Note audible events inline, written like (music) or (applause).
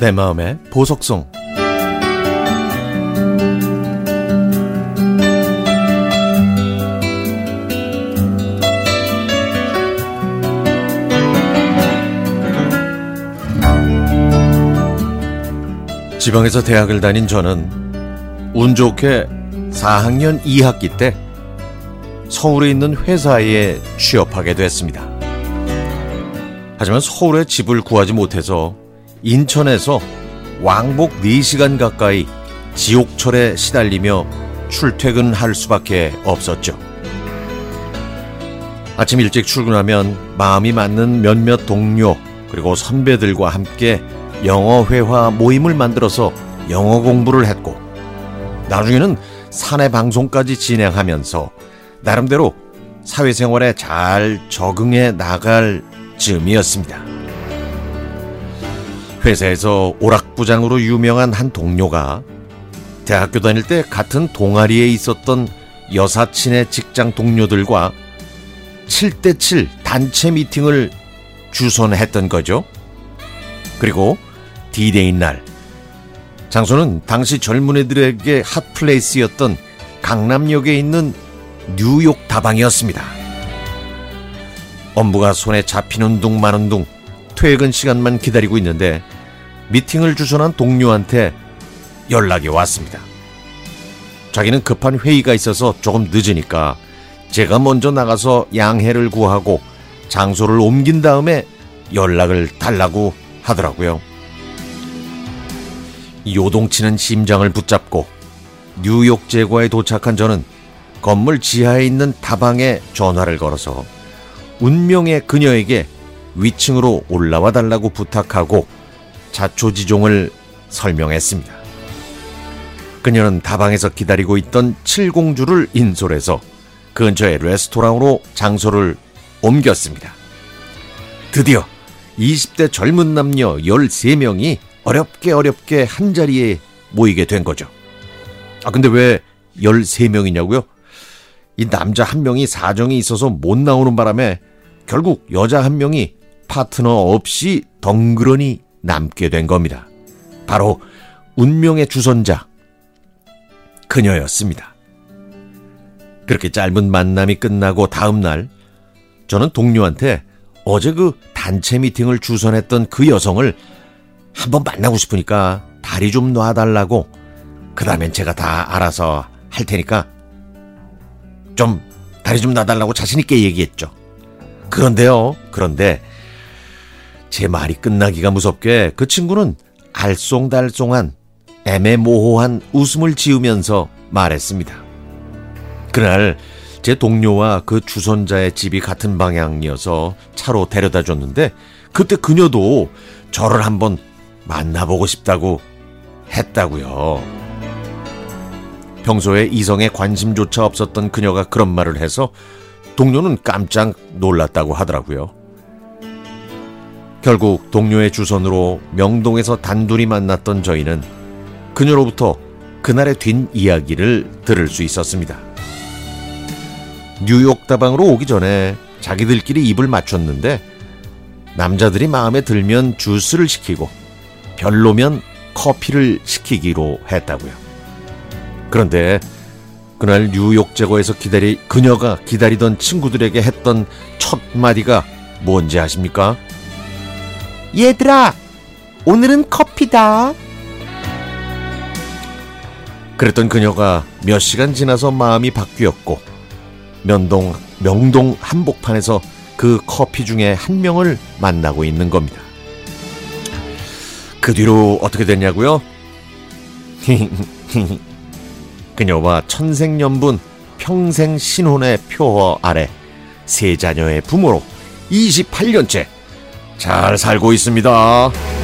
내 마음의 보석성 지방에서 대학을 다닌 저는 운 좋게 4학년 2학기 때 서울에 있는 회사에 취업하게 됐습니다. 하지만 서울에 집을 구하지 못해서 인천에서 왕복 4시간 가까이 지옥철에 시달리며 출퇴근할 수밖에 없었죠. 아침 일찍 출근하면 마음이 맞는 몇몇 동료 그리고 선배들과 함께 영어 회화 모임을 만들어서 영어 공부를 했고 나중에는 사내 방송까지 진행하면서 나름대로 사회생활에 잘 적응해 나갈 즈음이었습니다. 회사에서 오락부장으로 유명한 한 동료가 대학교 다닐 때 같은 동아리에 있었던 여사친의 직장 동료들과 7대7 단체 미팅을 주선했던 거죠. 그리고 디데이 날 장소는 당시 젊은이들에게 핫플레이스였던 강남역에 있는 뉴욕 다방이었습니다. 업무가 손에 잡히는 둥 마는 둥 퇴근 시간만 기다리고 있는데 미팅을 주선한 동료한테 연락이 왔습니다. 자기는 급한 회의가 있어서 조금 늦으니까 제가 먼저 나가서 양해를 구하고 장소를 옮긴 다음에 연락을 달라고 하더라고요. 요동치는 심장을 붙잡고 뉴욕 제과에 도착한 저는 건물 지하에 있는 다방에 전화를 걸어서 운명의 그녀에게 위층으로 올라와 달라고 부탁하고 자초지종을 설명했습니다. 그녀는 다방에서 기다리고 있던 칠공주를 인솔해서 근처의 레스토랑으로 장소를 옮겼습니다. 드디어 20대 젊은 남녀 13명이 어렵게 어렵게 한 자리에 모이게 된 거죠. 아, 근데 왜 13명이냐고요? 이 남자 한 명이 사정이 있어서 못 나오는 바람에 결국 여자 한 명이 파트너 없이 덩그러니 남게 된 겁니다. 바로 운명의 주선자, 그녀였습니다. 그렇게 짧은 만남이 끝나고 다음 날, 저는 동료한테 어제 그 단체 미팅을 주선했던 그 여성을 한번 만나고 싶으니까 다리 좀 놔달라고 그 다음엔 제가 다 알아서 할 테니까 좀 다리 좀 놔달라고 자신있게 얘기했죠. 그런데요, 그런데 제 말이 끝나기가 무섭게 그 친구는 알쏭달쏭한 애매모호한 웃음을 지으면서 말했습니다. 그날 제 동료와 그 주선자의 집이 같은 방향이어서 차로 데려다 줬는데 그때 그녀도 저를 한번 만나보고 싶다고 했다고요. 평소에 이성에 관심조차 없었던 그녀가 그런 말을 해서 동료는 깜짝 놀랐다고 하더라고요. 결국 동료의 주선으로 명동에서 단둘이 만났던 저희는 그녀로부터 그날의 뒷이야기를 들을 수 있었습니다. 뉴욕 다방으로 오기 전에 자기들끼리 입을 맞췄는데 남자들이 마음에 들면 주스를 시키고 별로면 커피를 시키기로 했다고요. 그런데 그날 뉴욕 제거에서 기다리 그녀가 기다리던 친구들에게 했던 첫 마디가 뭔지 아십니까? 얘들아, 오늘은 커피다. 그랬던 그녀가 몇 시간 지나서 마음이 바뀌었고 명동 명동 한복판에서 그 커피 중에 한 명을 만나고 있는 겁니다. 그 뒤로 어떻게 됐냐고요? (laughs) 그녀와 천생연분 평생 신혼의 표어 아래 세 자녀의 부모로 28년째 잘 살고 있습니다.